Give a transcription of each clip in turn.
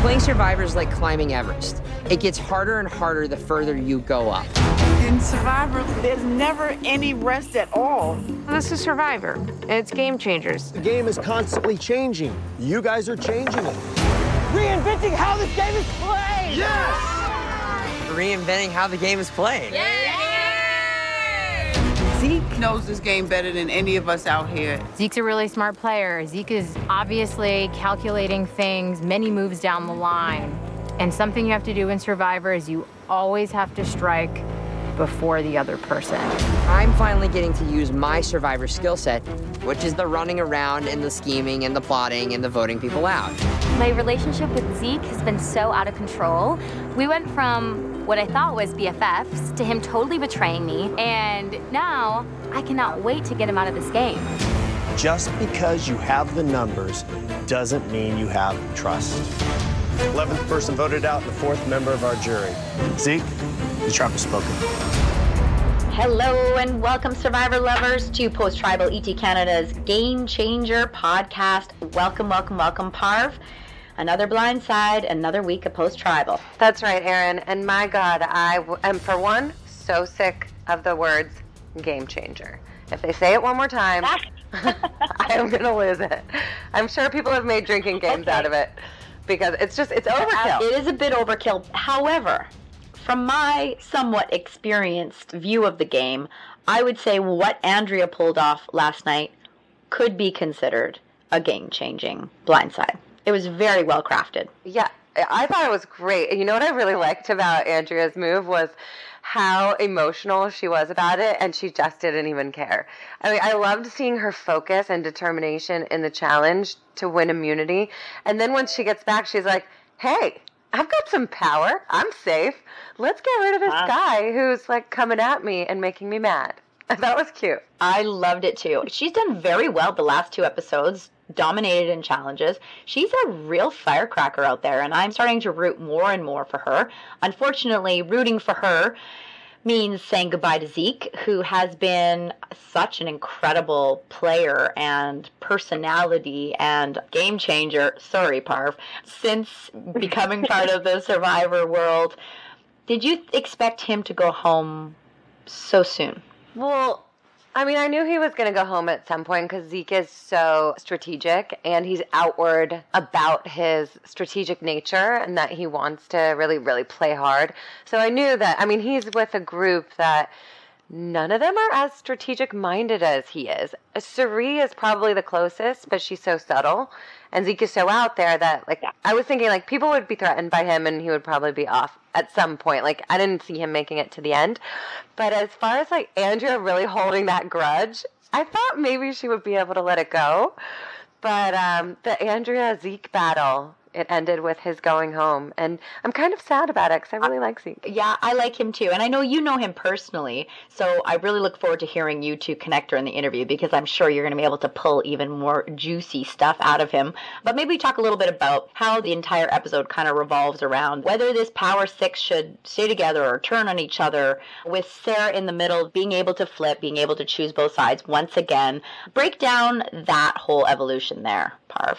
Playing Survivor is like climbing Everest. It gets harder and harder the further you go up. In Survivor, there's never any rest at all. This is Survivor. It's game changers. The game is constantly changing. You guys are changing it. Reinventing how this game is played! Yes! Reinventing how the game is played. Zeke knows this game better than any of us out here. Zeke's a really smart player. Zeke is obviously calculating things many moves down the line. And something you have to do in Survivor is you always have to strike before the other person. I'm finally getting to use my Survivor skill set, which is the running around and the scheming and the plotting and the voting people out. My relationship with Zeke has been so out of control. We went from what I thought was BFFs to him totally betraying me, and now I cannot wait to get him out of this game. Just because you have the numbers doesn't mean you have trust. 11th person voted out, the fourth member of our jury. Zeke, the trap has spoken. Hello and welcome, Survivor lovers, to Post Tribal ET Canada's Game Changer podcast. Welcome, welcome, welcome, Parv. Another blind side, another week of Post Tribal. That's right, Erin. And my God, I w- am, for one, so sick of the words game changer. If they say it one more time, I am going to lose it. I'm sure people have made drinking games Okay. out of it because it's just, it's overkill. It is a bit overkill. However, from my somewhat experienced view of the game, I would say what Andrea pulled off last night could be considered a game changing blindside. It was very well crafted. Yeah, I thought it was great. You know what I really liked about Andrea's move was how emotional she was about it, and she just didn't even care. I mean, I loved seeing her focus and determination in the challenge to win immunity. And then once she gets back, she's like, "Hey, I've got some power. I'm safe. Let's get rid of this guy who's like coming at me and making me mad." That was cute. I loved it too. She's done very well the last two episodes, dominated in challenges. She's a real firecracker out there, and I'm starting to root more and more for her. Unfortunately, rooting for her means saying goodbye to Zeke, who has been such an incredible player and personality and game changer. Sorry, Parv. Since becoming part of the Survivor world, did you expect him to go home so soon? Well, I mean, I knew he was going to go home at some point because Zeke is so strategic and he's outward about his strategic nature and that he wants to really, really play hard. So I knew that, I mean, he's with a group that none of them are as strategic minded as he is. Cirie is probably the closest, but she's so subtle. And Zeke is so out there that, like, I was thinking, like, people would be threatened by him and he would probably be off at some point. Like, I didn't see him making it to the end. But as far as, like, Andrea really holding that grudge, I thought maybe she would be able to let it go. But um, the Andrea Zeke battle, it ended with his going home. And I'm kind of sad about it because I really like Zeke. Yeah, I like him too. And I know you know him personally. So I really look forward to hearing you two connect during the interview because I'm sure you're going to be able to pull even more juicy stuff out of him. But maybe talk a little bit about how the entire episode kind of revolves around whether this Power Six should stay together or turn on each other, with Sarah in the middle being able to flip, being able to choose both sides once again. Break down that whole evolution there, Parv.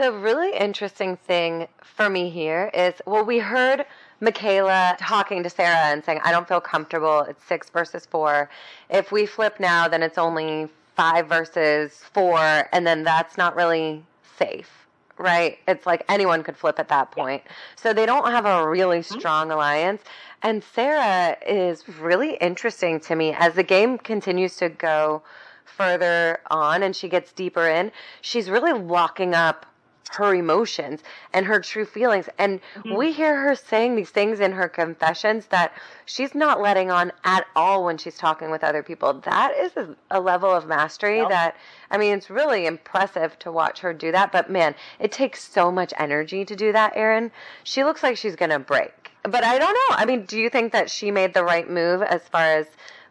The really interesting thing for me here is well, we heard Michaela talking to Sarah and saying, I don't feel comfortable. It's six versus four. If we flip now, then it's only five versus four, and then that's not really safe. Right? It's like anyone could flip at that point. So they don't have a really mm-hmm. strong alliance. And Sarah is really interesting to me as the game continues to go further on and she gets deeper in. She's really locking up her emotions and her true feelings. And hmm. we hear her saying these things in her confessions that she's not letting on at all when she's talking with other people. That is a, a level of mastery that, I mean, it's really impressive to watch her do that. But man, it takes so much energy to do that, Erin. She looks like she's going to break. But I don't know. I mean, do you think that she made the right move as far as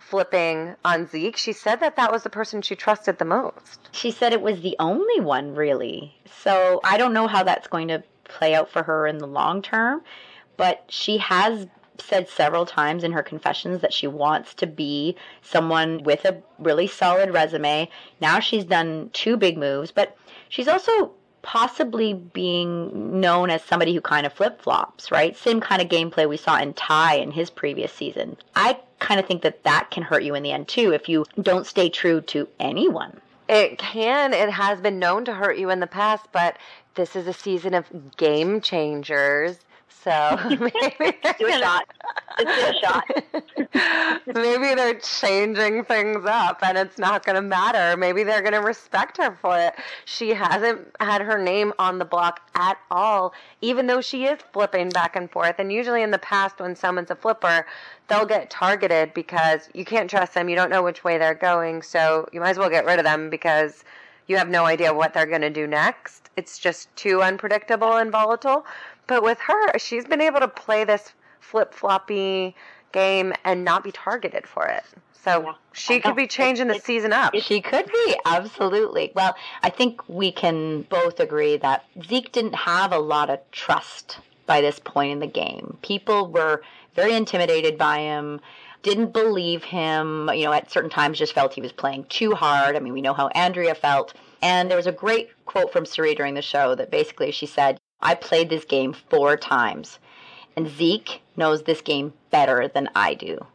flipping on Zeke? She said that that was the person she trusted the most. She said it was the only one, really. So I don't know how that's going to play out for her in the long term, but she has said several times in her confessions that she wants to be someone with a really solid resume. Now she's done two big moves, but she's also possibly being known as somebody who kind of flip flops, right? Same kind of gameplay we saw in Ty in his previous season. I kind of think that that can hurt you in the end too if you don't stay true to anyone. It can. It has been known to hurt you in the past, but this is a season of game changers. So maybe do a shot. Let's do a shot. maybe they're changing things up and it's not going to matter. Maybe they're going to respect her for it. She hasn't had her name on the block at all, even though she is flipping back and forth. And usually in the past, when someone's a flipper, they'll get targeted because you can't trust them. You don't know which way they're going. So you might as well get rid of them because you have no idea what they're going to do next. It's just too unpredictable and volatile. But with her, she's been able to play this flip floppy game and not be targeted for it. So yeah. she could be changing the season up. She could be, absolutely. Well, I think we can both agree that Zeke didn't have a lot of trust by this point in the game. People were very intimidated by him, didn't believe him, you know, at certain times just felt he was playing too hard. I mean, we know how Andrea felt. And there was a great quote from Cirie during the show that basically she said, I played this game four times, and Zeke knows this game better than I do.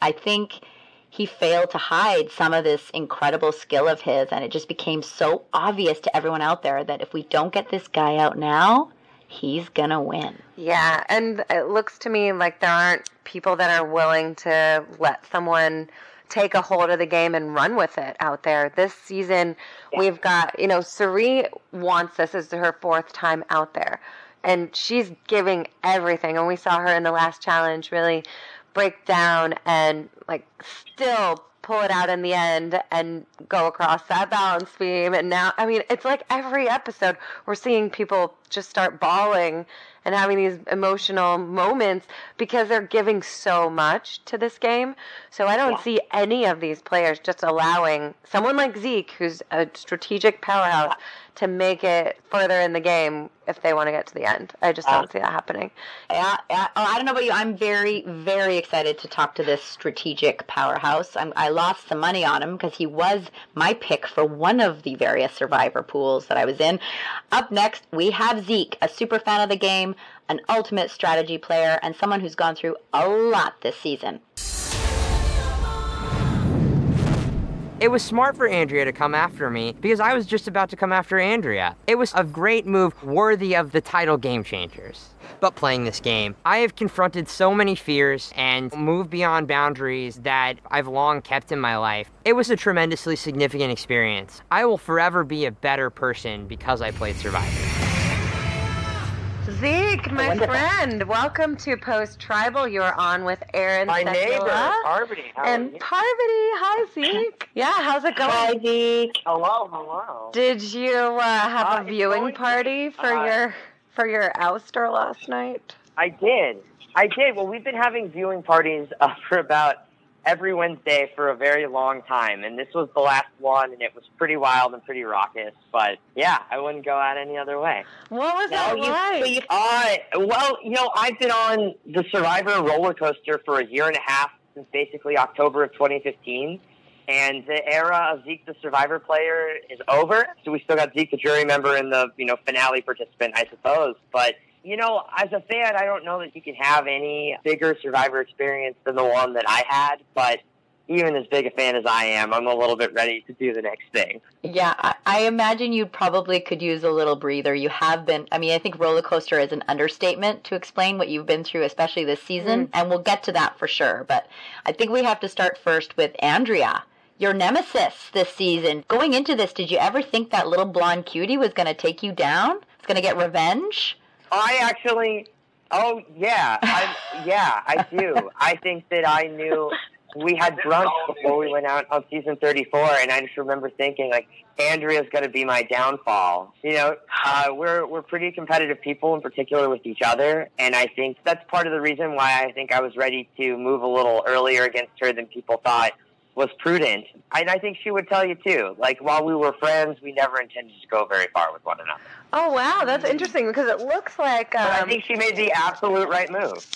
I think he failed to hide some of this incredible skill of his, and it just became so obvious to everyone out there that if we don't get this guy out now, he's gonna win. Yeah, and it looks to me like there aren't people that are willing to let someone take a hold of the game and run with it out there. This season, yeah. we've got, you know, Cirie wants this as her fourth time out there. And she's giving everything. And we saw her in the last challenge really break down and, like, still pull it out in the end and go across that balance beam. And now, I mean, it's like every episode we're seeing people just start bawling and having these emotional moments because they're giving so much to this game. So I don't yeah. see any of these players just allowing someone like Zeke, who's a strategic powerhouse, to make it further in the game if they want to get to the end. I just don't uh, see that happening. Yeah, yeah. Oh, I don't know about you. I'm very, very excited to talk to this strategic powerhouse. I'm, I lost some money on him because he was my pick for one of the various survivor pools that I was in. Up next, we have Zeke, a super fan of the game, an ultimate strategy player, and someone who's gone through a lot this season. It was smart for Andrea to come after me because I was just about to come after Andrea. It was a great move worthy of the title Game Changers. But playing this game, I have confronted so many fears and moved beyond boundaries that I've long kept in my life. It was a tremendously significant experience. I will forever be a better person because I played Survivor. Zeke, my friend, welcome to Post Tribal. You're on with Erin. My neighbor, Parvati. And Parvati, hi Zeke. yeah, how's it going? Hi Zeke. Hello, hello. Did you uh, have uh, a viewing party for uh, your for your ouster last night? I did. I did. Well, we've been having viewing parties uh, for about every Wednesday for a very long time, and this was the last one, and it was pretty wild and pretty raucous. But yeah, I wouldn't go out any other way. What was that like? uh, well, you know, I've been on the Survivor roller coaster for a year and a half since basically October of 2015. And the era of Zeke the Survivor player is over. So we still got Zeke the jury member and the you know finale participant, I suppose. But you know, as a fan, I don't know that you can have any bigger Survivor experience than the one that I had, but even as big a fan as I am, I'm a little bit ready to do the next thing. Yeah, I, I imagine you probably could use a little breather. You have been, I mean, I think roller coaster is an understatement to explain what you've been through, especially this season, mm-hmm. and we'll get to that for sure. But I think we have to start first with Andrea. Your nemesis this season. Going into this, did you ever think that little blonde cutie was going to take you down? It's going to get revenge? I actually, oh yeah, I, yeah, I do. I think that I knew we had brunch before we went out on season 34, and I just remember thinking like Andrea's going to be my downfall. You know, uh, we're we're pretty competitive people, in particular with each other, and I think that's part of the reason why I think I was ready to move a little earlier against her than people thought was prudent. And I think she would tell you too. Like while we were friends, we never intended to go very far with one another. Oh wow, that's interesting because it looks like. Um, I think she made the absolute right move.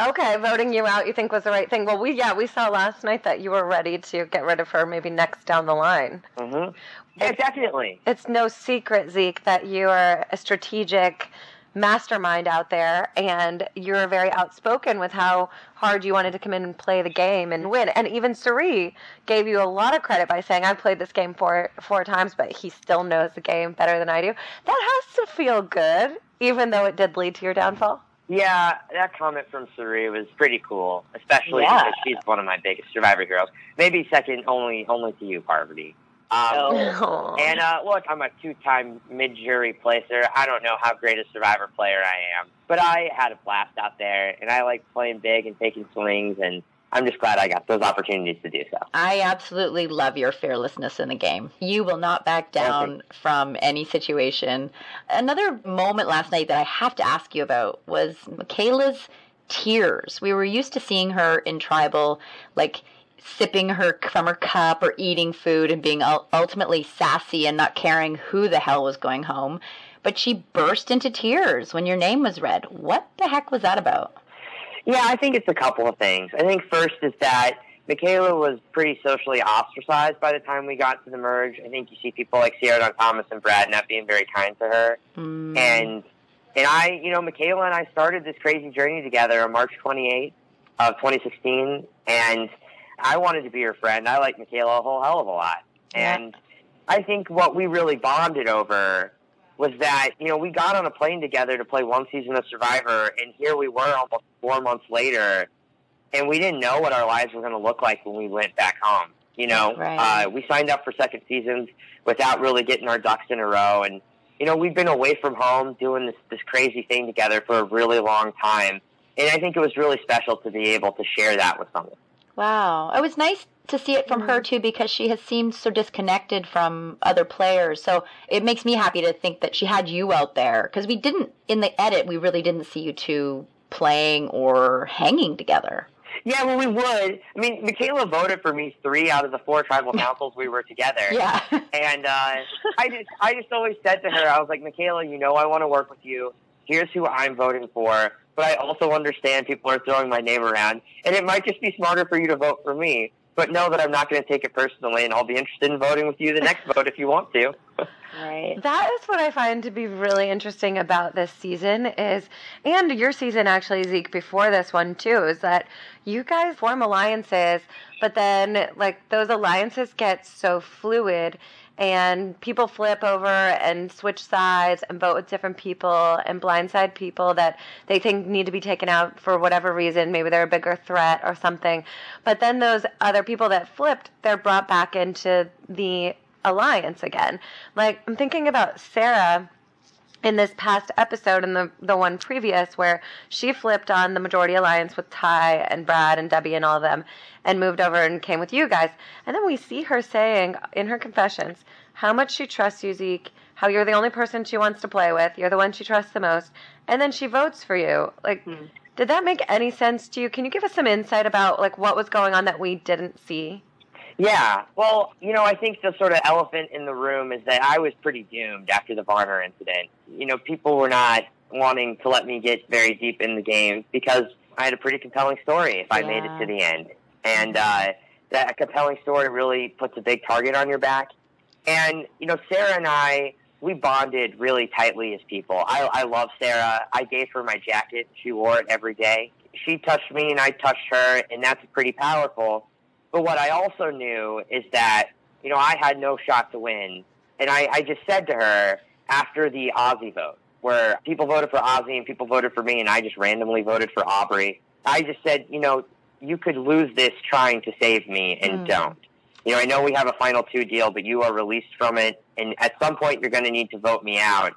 Okay, voting you out you think was the right thing. Well, we yeah we saw last night that you were ready to get rid of her maybe next down the line. Mm-hmm. Yeah, definitely. It's no secret, Zeke, that you are a strategic mastermind out there, and you're very outspoken with how hard you wanted to come in and play the game and win. And even Cirie gave you a lot of credit by saying, "I've played this game four four times, but he still knows the game better than I do." That has to feel good, even though it did lead to your downfall. Yeah, that comment from Cirie was pretty cool, especially Yeah. because she's one of my biggest Survivor heroes. Maybe second only only to you, Parvati. Um, Oh. And uh, look, I'm a two-time mid-jury placer. I don't know how great a Survivor player I am, but I had a blast out there, and I like playing big and taking swings, and I'm just glad I got those opportunities to do so. I absolutely love your fearlessness in the game. You will not back down from any situation. Another moment last night that I have to ask you about was Michaela's tears. We were used to seeing her in tribal, like sipping her from her cup or eating food and being ultimately sassy and not caring who the hell was going home. But she burst into tears when your name was read. What the heck was that about? Yeah, I think it's a couple of things. I think first is that Michaela was pretty socially ostracized by the time we got to the merge. I think you see people like Sierra Dawn Thomas and Brad not being very kind to her. Mm. And and I, you know, Michaela and I started this crazy journey together on March 28th of 2016, and I wanted to be her friend. I like Michaela a whole hell of a lot, and I think what we really bonded over was that you know we got on a plane together to play one season of Survivor, and here we were almost four months later, and we didn't know what our lives were going to look like when we went back home. You know, Right. uh, we signed up for second seasons without really getting our ducks in a row, and you know we've been away from home doing this this crazy thing together for a really long time, and I think it was really special to be able to share that with someone. Wow. It was nice to see it from her too because she has seemed so disconnected from other players. So it makes me happy to think that she had you out there because we didn't, in the edit, we really didn't see you two playing or hanging together. Yeah, well, we would. I mean, Michaela voted for me three out of the four tribal councils we were together. Yeah. And uh, I just, I just always said to her, I was like, Michaela, you know, I want to work with you. Here's who I'm voting for. But I also understand people are throwing my name around, and it might just be smarter for you to vote for me. But know that I'm not going to take it personally, and I'll be interested in voting with you the next vote if you want to. Right. That is what I find to be really interesting about this season is, and your season actually, Zeke, before this one too, is that you guys form alliances, but then like those alliances get so fluid and people flip over and switch sides and vote with different people and blindside people that they think need to be taken out for whatever reason. Maybe they're a bigger threat or something. But then those other people that flipped, they're brought back into the alliance again. Like I'm thinking about Sarah in this past episode and the the one previous where she flipped on the majority alliance with Ty and Brad and Debbie and all of them and moved over and came with you guys. And then we see her saying in her confessions how much she trusts you, Zeke, how you're the only person she wants to play with, you're the one she trusts the most, and then she votes for you. Like hmm. did that make any sense to you? Can you give us some insight about like what was going on that we didn't see? Yeah, well, you know, I think the sort of elephant in the room is that I was pretty doomed after the Varner incident. You know, people were not wanting to let me get very deep in the game because I had a pretty compelling story if I made it to the end. And uh, that compelling story really puts a big target on your back. And, you know, Sarah and I, we bonded really tightly as people. I, I love Sarah. I gave her my jacket. She wore it every day. She touched me and I touched her, and that's pretty powerful. But what I also knew is that, you know, I had no shot to win. And I, I just said to her after the Ozzy vote, where people voted for Ozzy and people voted for me, and I just randomly voted for Aubrey, I just said, you know, you could lose this trying to save me and Hmm. don't. You know, I know we have a final two deal, but you are released from it, and at some point you're going to need to vote me out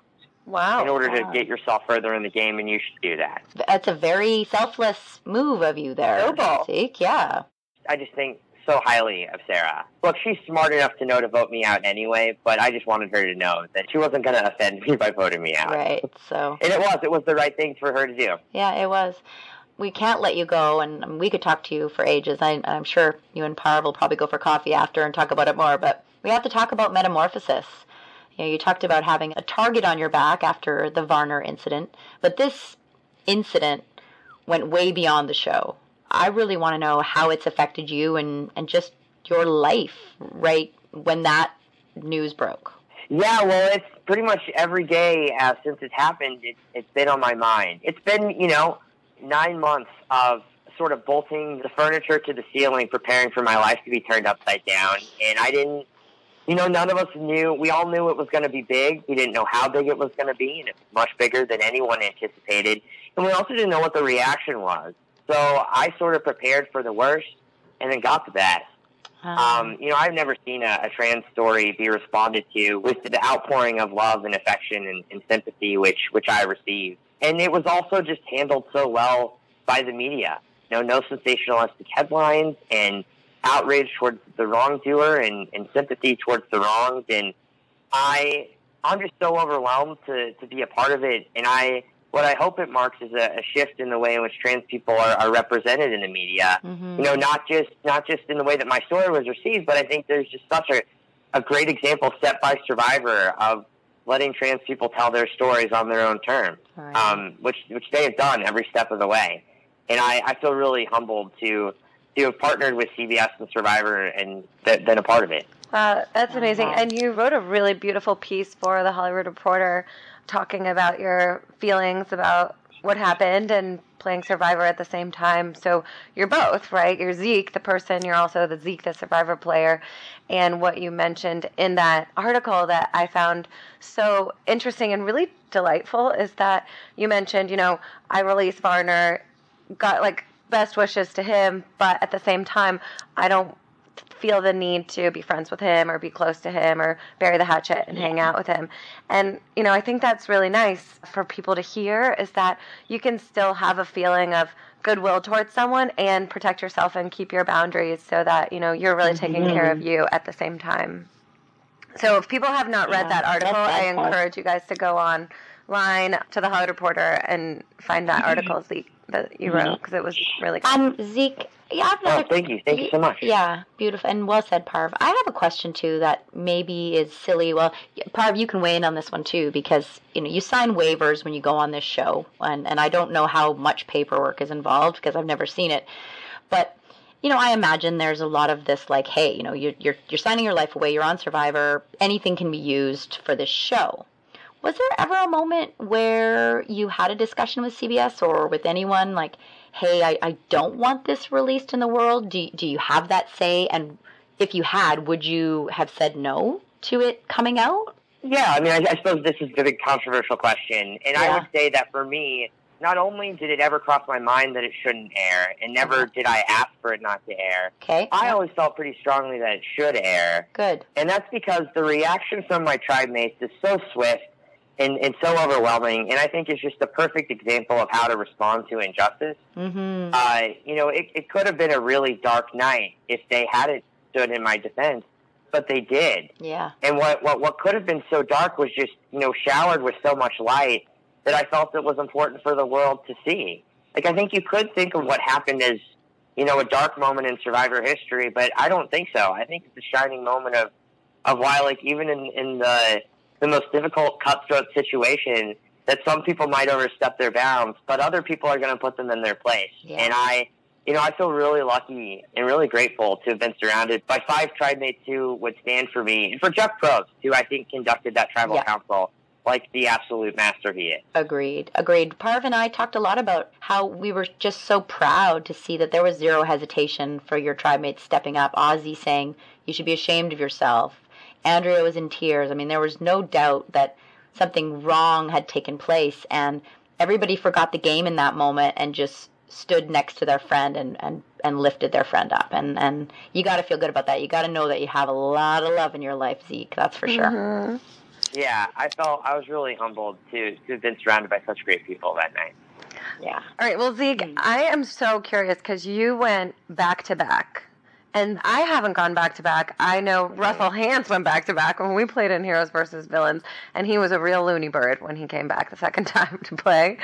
Wow. in order to get yourself further in the game, and you should do that. That's a very selfless move of you there. Noble. Yeah. I just think so highly of Sarah. Look, she's smart enough to know to vote me out anyway, but I just wanted her to know that she wasn't going to offend me by voting me out. Right. So. And it was. It was the right thing for her to do. Yeah, it was. We can't let you go, and we could talk to you for ages. I, I'm sure you and Parv will probably go for coffee after and talk about it more, but we have to talk about metamorphosis. You know, you talked about having a target on your back after the Varner incident, but this incident went way beyond the show. I really want to know how it's affected you and, and just your life right when that news broke. Yeah, well, it's pretty much every day uh, since it happened. It, it's been on my mind. It's been, you know, nine months of sort of bolting the furniture to the ceiling, preparing for my life to be turned upside down. And I didn't, you know, none of us knew. We all knew it was going to be big. We didn't know how big it was going to be, and it was much bigger than anyone anticipated. And we also didn't know what the reaction was. So I sort of prepared for the worst and then got the best. Um, you know, I've never seen a, a trans story be responded to with the outpouring of love and affection and, and sympathy which which I received. And it was also just handled so well by the media. You know, no sensationalistic headlines and outrage towards the wrongdoer and, and sympathy towards the wronged. And I, I'm just so overwhelmed to, to be a part of it. And I, what I hope it marks is a, a shift in the way in which trans people are, are represented in the media. Mm-hmm. You know, not just not just in the way that my story was received, but I think there's just such a, a great example set by Survivor of letting trans people tell their stories on their own terms, Right. um, which which they have done every step of the way. And I, I feel really humbled to to have partnered with CBS and Survivor and th- been a part of it. Wow, that's amazing. And you wrote a really beautiful piece for the Hollywood Reporter talking about your feelings about what happened and playing Survivor at the same time. So you're both, right? You're Zeke, the person, you're also the Zeke, the Survivor player. And what you mentioned in that article that I found so interesting and really delightful is that you mentioned, you know, I released Varner, got like best wishes to him, but at the same time, I don't feel the need to be friends with him or be close to him or bury the hatchet and hang out with him. And you know, I think that's really nice for people to hear is that you can still have a feeling of goodwill towards someone and protect yourself and keep your boundaries so that, you know, you're really taking mm-hmm. care of you at the same time. So if people have not read Yeah, that article, I encourage you guys to go online to the Hollywood Reporter and find that article that you wrote because it was really good. Um, Zeke, yeah, I have Oh, thank you, thank you so much. Yeah, beautiful and well said, Parv. I have a question too that maybe is silly. Well, Parv, you can weigh in on this one too because you know you sign waivers when you go on this show, and and I don't know how much paperwork is involved because I've never seen it, but you know I imagine there's a lot of this like, hey, you know, you're you're you're signing your life away. You're on Survivor. Anything can be used for this show. Was there ever a moment where you had a discussion with CBS or with anyone like, hey, I, I don't want this released in the world? Do, do you have that say? And if you had, would you have said no to it coming out? Yeah, I mean, I, I suppose this is the big controversial question, and I would say that for me, not only did it ever cross my mind that it shouldn't air, and never did I ask for it not to air. Okay. I always felt pretty strongly that it should air, Good. and that's because the reaction from my tribe mates is so swift and, and so overwhelming, and I think it's just the perfect example of how to respond to injustice. Mm-hmm. Uh, you know, it, it could have been a really dark night if they hadn't stood in my defense, but they did. Yeah. And what, what, what could have been so dark was just, you know, showered with so much light that I felt it was important for the world to see. Like, I think you could think of what happened as, you know, a dark moment in survivor history, but I don't think so. I think it's a shining moment of, of why, like, even in, in the, the most difficult cutthroat situation, that some people might overstep their bounds, but other people are going to put them in their place. Yeah. And I, you know, I feel really lucky and really grateful to have been surrounded by five tribe mates who would stand for me, and for Jeff Probst, who I think conducted that tribal Yeah. council like the absolute master he is. Agreed. Agreed. Parv and I talked a lot about how we were just so proud to see that there was zero hesitation for your tribe mates stepping up. Ozzy saying, You should be ashamed of yourself. Andrea was in tears. I mean, there was no doubt that something wrong had taken place, and everybody forgot the game in that moment and just stood next to their friend and, and, and lifted their friend up. And, and you got to feel good about that. You got to know that you have a lot of love in your life, Zeke. That's for sure. Mm-hmm. Yeah, I felt I was really humbled to, to have been surrounded by such great people that night. Yeah. All right, well, Zeke, mm-hmm. I am so curious because you went back to back, and I haven't gone back to back. I know Russell Hantz went back to back when we played in Heroes versus Villains, and he was a real loony bird when he came back the second time to play,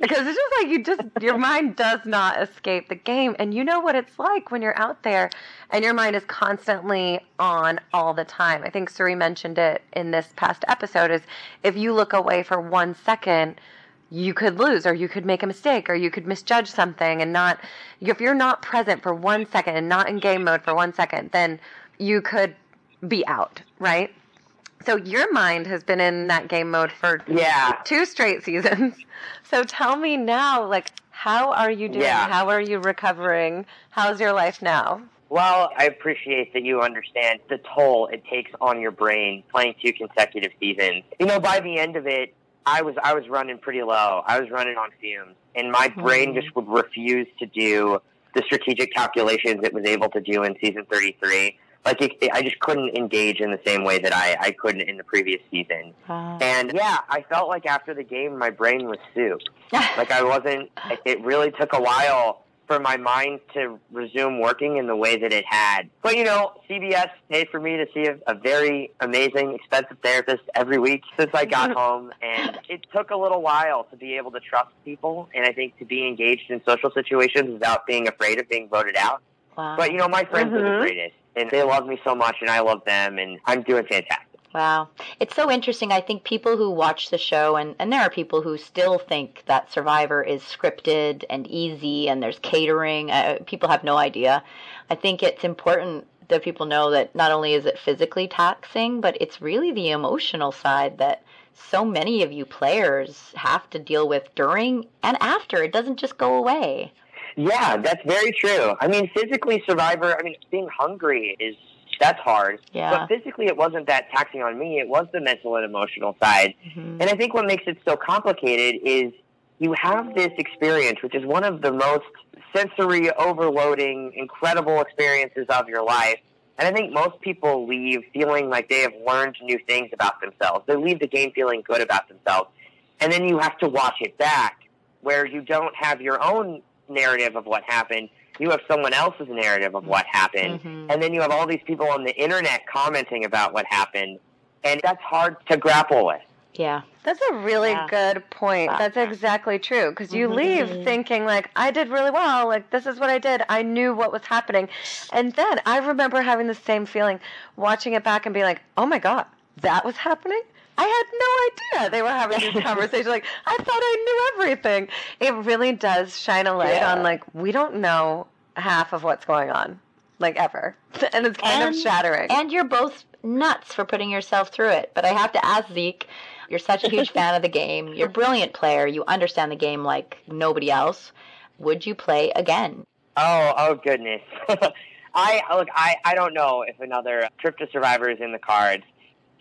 because it's just like you just your mind does not escape the game, and you know what it's like when you're out there, and your mind is constantly on all the time. I think Cirie mentioned it in this past episode: is if you look away for one second you could lose or you could make a mistake or you could misjudge something and not if you're not present for one second and not in game mode for one second then you could be out right so your mind has been in that game mode for Yeah. two straight seasons so tell me now like how are you doing Yeah. how are you recovering how's your life now Well, I appreciate that you understand the toll it takes on your brain playing two consecutive seasons. You know, by the end of it, I was I was running pretty low. I was running on fumes, and my hmm. brain just would refuse to do the strategic calculations it was able to do in season 33. Like it, it- I just couldn't engage in the same way that I, I couldn't in the previous season. And yeah, I felt like after the game, my brain was soup. like I wasn't. It really took a while for my mind to resume working in the way that it had. But you know, CBS paid for me to see a, a very amazing, expensive therapist every week since I got home, and it took a little while to be able to trust people, and I think to be engaged in social situations without being afraid of being voted out. Wow. But you know, my friends are the Mhm. greatest, and they love me so much, and I love them, and I'm doing fantastic. Wow. It's so interesting. I think people who watch the show, and, and there are people who still think that Survivor is scripted and easy and there's catering. Uh, people have no idea. I think it's important that people know that not only is it physically taxing, but it's really the emotional side that so many of you players have to deal with during and after. It doesn't just go away. Yeah, that's very true. I mean, physically, Survivor. I mean, being hungry is that's hard. Yeah. But physically, it wasn't that taxing on me. It was the mental and emotional side. Mm-hmm. And I think what makes it so complicated is you have this experience, which is one of the most sensory overloading, incredible experiences of your life. And I think most people leave feeling like they have learned new things about themselves. They leave the game feeling good about themselves. And then you have to watch it back where you don't have your own narrative of what happened. You have someone else's narrative of what happened. Mhm. And then you have all these people on the internet commenting about what happened. And that's hard to grapple with. Yeah. That's a really Yeah. good point. That's exactly true because you Mhm. leave thinking like I did really well, like this is what I did. I knew what was happening. And then I remember having the same feeling watching it back and being like, "Oh my god, that was happening?" I had no idea they were having these conversations. Like I thought I knew everything. It really does shine a light Yeah. on like we don't know half of what's going on, like ever, and it's kind of shattering. And you're both nuts for putting yourself through it. But I have to ask Zeke, you're such a huge fan of the game. You're a brilliant player. You understand the game like nobody else. Would you play again? Oh, oh goodness. I look. I I don't know if another trip to Survivor is in the cards.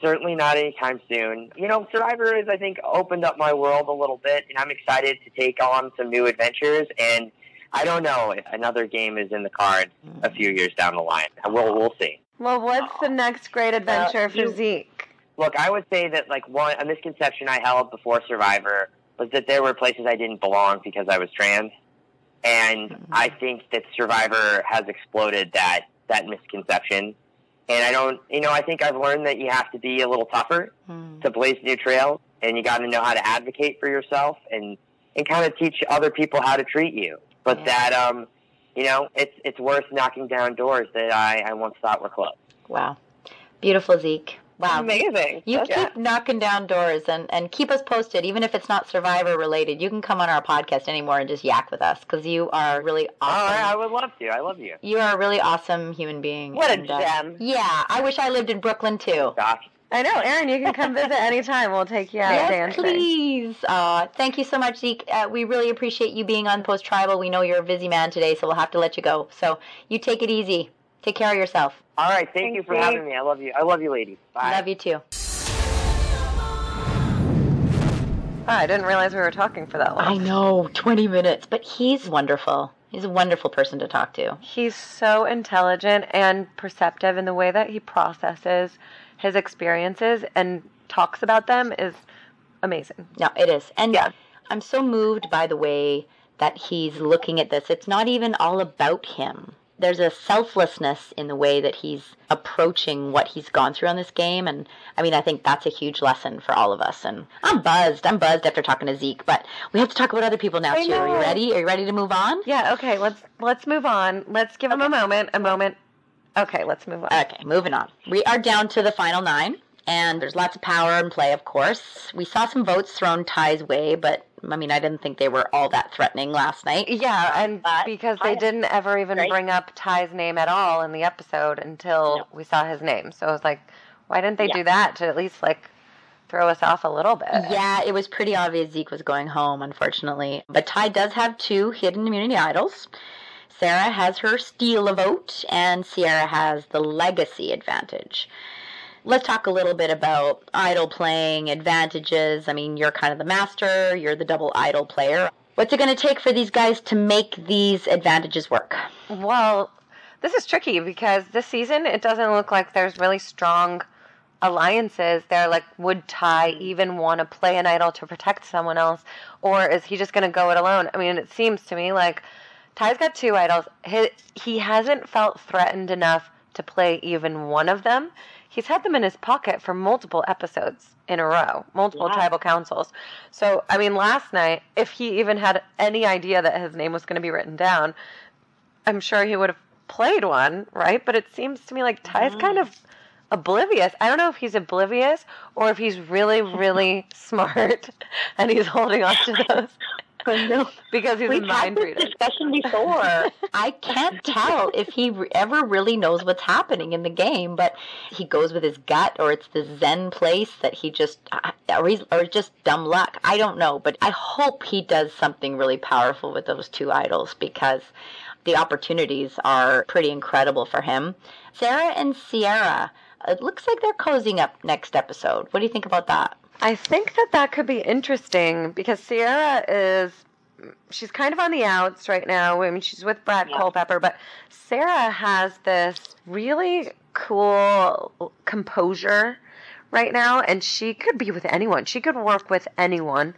Certainly not anytime soon. You know, Survivor has I think opened up my world a little bit, and I'm excited to take on some new adventures. And I don't know if another game is in the cards a few years down the line. We'll we'll see. well, what's the next great adventure for you- Zeke? Look, I would say that like one a misconception I held before Survivor was that there were places I didn't belong because I was trans, and I think that Survivor has exploded that that misconception. And I don't, you know, I think I've learned that you have to be a little tougher to blaze new trails, and you got to know how to advocate for yourself and and kind of teach other people how to treat you. But that, um, you know, it's it's worth knocking down doors that I I once thought were closed. Wow. Beautiful, Zeke. Wow. Amazing. You That's- keep knocking down doors and, and keep us posted, even if it's not Survivor related. You can come on our podcast anymore and just yak with us because you are really Oh, awesome. I, I would love to. I love you. You are a really awesome human being. What a and, uh, gem. yeah, I wish I lived in Brooklyn too. Gosh. I know, Erin. You can come visit anytime. We'll take you out Yes, dancing. please. Uh, thank you so much, Zeke. Uh, we really appreciate you being on Post Tribal. We know you're a busy man today, so we'll have to let you go. So you take it easy. Take care of yourself. All right. Thank, you for Thanks, having me. I love you. I love you, ladies. Bye. Love you too. Oh, I didn't realize we were talking for that long. I know, 20 minutes, but he's wonderful. He's a wonderful person to talk to. He's so intelligent and perceptive in the way that he processes his experiences and talks about them is amazing. No, it is. And Yeah. I'm so moved by the way that he's looking at this. It's not even all about him. There's a selflessness in the way that he's approaching what he's gone through on this game. And I mean, I think that's a huge lesson for all of us. And I'm buzzed. I'm buzzed after talking to Zeke, but we have to talk about other people now, I too. Are you ready? Are you ready to move on? Yeah, okay, let's let's move on. Let's give him a moment, a moment. Okay, let's move on. Okay, moving on. We are down to the final nine. And there's lots of power in play, of course. We saw some votes thrown Ty's way, but I mean, I didn't think they were all that threatening last night. Yeah, um, and But because they didn't ever even Right. bring up Ty's name at all in the episode until No. we saw his name. So I was like, why didn't they Yeah. do that to at least like throw us off a little bit? Yeah, it was pretty obvious Zeke was going home, unfortunately. But Ty does have two hidden immunity idols. Sarah has her steal a vote, and Sierra has the legacy advantage. Let's talk a little bit about idol playing advantages. I mean, you're kind of the master, you're the double idol player. What's it going to take for these guys to make these advantages work? Well, this is tricky because this season it doesn't look like there's really strong alliances. They're like, would Ty even want to play an idol to protect someone else, or is he just going to go it alone? I mean, it seems to me like Ty's got two idols. He, he hasn't felt threatened enough to play even one of them. He's had them in his pocket for multiple episodes in a row, multiple tribal councils. So, I mean, last night, if he even had any idea that his name was going to be written down, I'm sure he would have played one, right? But it seems to me like Ty's kind of mm-hmm. oblivious. I don't know if he's oblivious or if he's really, really smart and he's holding on to those because he's We've a had mind this reader. discussion before. I can't tell if he ever really knows what's happening in the game, but he goes with his gut, or it's the Zen place that he just, uh, or, he's, or just dumb luck. I don't know, but I hope he does something really powerful with those two idols because the opportunities are pretty incredible for him. Sarah and Sierra. It looks like they're cozying up next episode. What do you think about that? I think that that could be interesting because Sierra is she's kind of on the outs right now. I mean, she's with Brad Culpepper, but Sarah has this really cool composure right now, and she could be with anyone. She could work with anyone,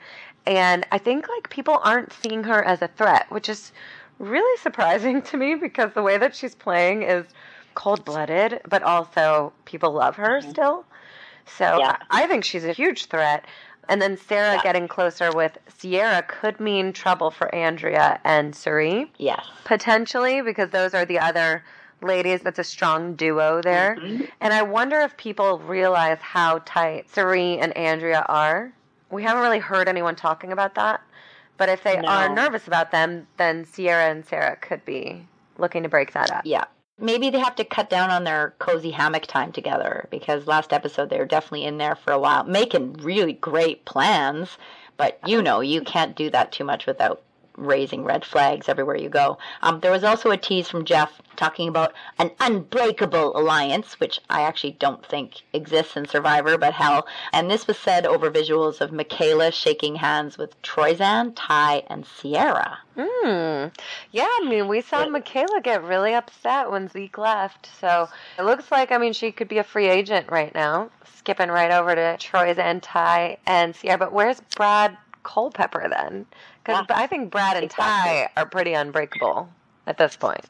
and I think like people aren't seeing her as a threat, which is really surprising to me because the way that she's playing is cold blooded, but also people love her mm-hmm. still. So Yeah. I think she's a huge threat. And then Sarah getting closer with Sierra could mean trouble for Andrea and Cirie, Yes. potentially, because those are the other ladies. That's a strong duo there. Mm-hmm. And I wonder if people realize how tight Cirie and Andrea are. We haven't really heard anyone talking about that. But if they No. are nervous about them, then Sierra and Sarah could be looking to break that up. Yeah. Maybe they have to cut down on their cozy hammock time together because last episode they were definitely in there for a while, making really great plans. But you know, you can't do that too much without raising red flags everywhere you go. Um, there was also a tease from Jeff talking about an unbreakable alliance, which I actually don't think exists in Survivor, but hell. And this was said over visuals of Michaela shaking hands with Troyzan, Ty, and Sierra. Hmm. Yeah, I mean, we saw Michaela get really upset when Zeke left. So it looks like, I mean, she could be a free agent right now, skipping right over to Troyzan Ty and Sierra. But where's Brad Culpepper then? Because I think Brad and Ty are pretty unbreakable at this point.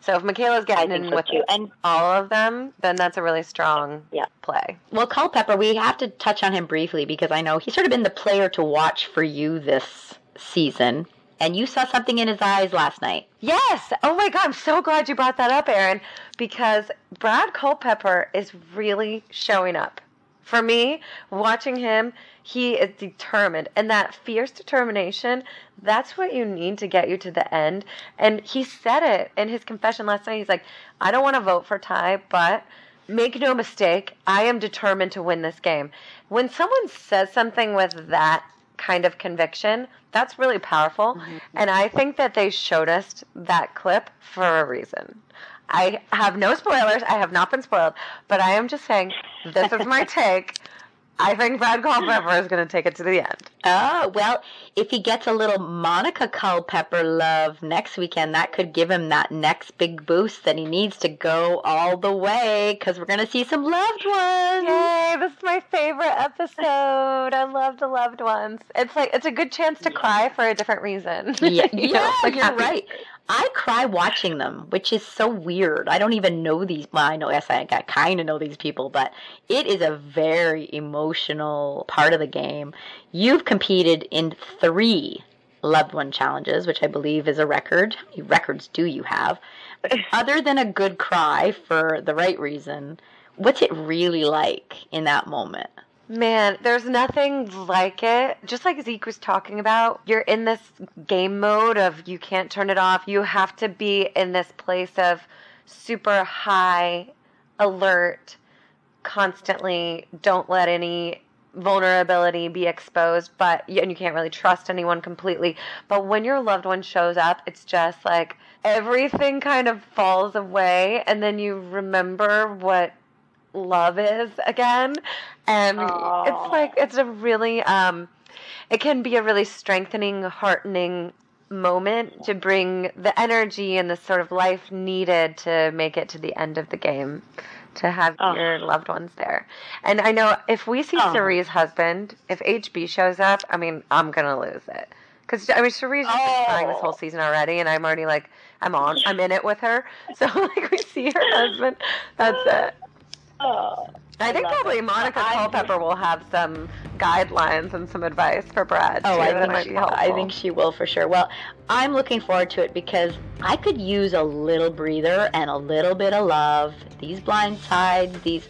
So if Michaela's getting in so with too. And all of them, then that's a really strong Yeah. play. Well, Culpepper, we have to touch on him briefly because I know he's sort of been the player to watch for you this season. And you saw something in his eyes last night. Yes. Oh my God. I'm so glad you brought that up, Erin, because Brad Culpepper is really showing up. For me, watching him, he is determined. And that fierce determination, that's what you need to get you to the end. And he said it in his confession last night. He's like, I don't want to vote for Ty, but make no mistake, I am determined to win this game. When someone says something with that kind of conviction, that's really powerful. Mm-hmm. And I think that they showed us that clip for a reason. I have no spoilers. I have not been spoiled, but I am just saying this is my take. I think Brad Culpepper is going to take it to the end. Oh, well, if he gets a little Monica Culpepper love next weekend, that could give him that next big boost that he needs to go all the way because we're going to see some loved ones. Yay, this is my favorite episode. I love the loved ones. It's like it's a good chance to cry for a different reason. Yeah, you know, like you're happy. right. I cry watching them, which is so weird. I don't even know these. Well, I know, yes, I kind of know these people, but it is a very emotional part of the game. You've competed in three loved one challenges, which I believe is a record. How many records do you have? Other than a good cry for the right reason, What's it really like in that moment? Man, there's nothing like it. Just like Zeke was talking about, you're in this game mode of you can't turn it off. You have to be in this place of super high alert, constantly don't let any vulnerability be exposed, but and you can't really trust anyone completely. But when your loved one shows up, it's just like everything kind of falls away and then you remember what love is again and Aww. it's like it's a really um it can be a really strengthening heartening moment to bring the energy and the sort of life needed to make it to the end of the game to have Oh. your loved ones there and i know if we see Oh. Cirie's husband if hb shows up i mean i'm gonna lose it because I mean, Cirie's just been crying this whole season already, and I'm already like, I'm on, I'm in it with her. So like, we see her husband, that's it. Oh, I think probably it. Monica I- Culpepper will have some guidelines and some advice for Brad. Oh, too, I think she. I think she will for sure. Well, I'm looking forward to it because I could use a little breather and a little bit of love. These blind sides, these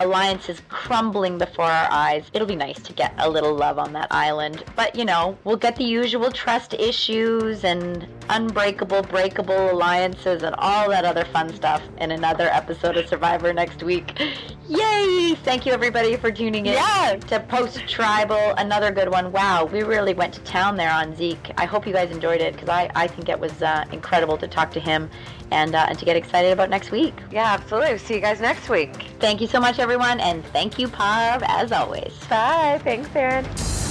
alliances crumbling before our eyes. It'll be nice to get a little love on that island. But, you know, we'll get the usual trust issues and unbreakable, breakable alliances and all that other fun stuff in another episode of Survivor next week. Yay! Thank you everybody for tuning in Yes. to Post Tribal. Another good one. Wow, we really went to town there on Zeke. I hope you guys enjoyed it because I, I think it was uh, incredible to talk to him and, uh, and to get excited about next week. Yeah, absolutely. See you guys next week. Thank you so much, everyone, and thank you, Parv, as always. Bye. Thanks, Erin.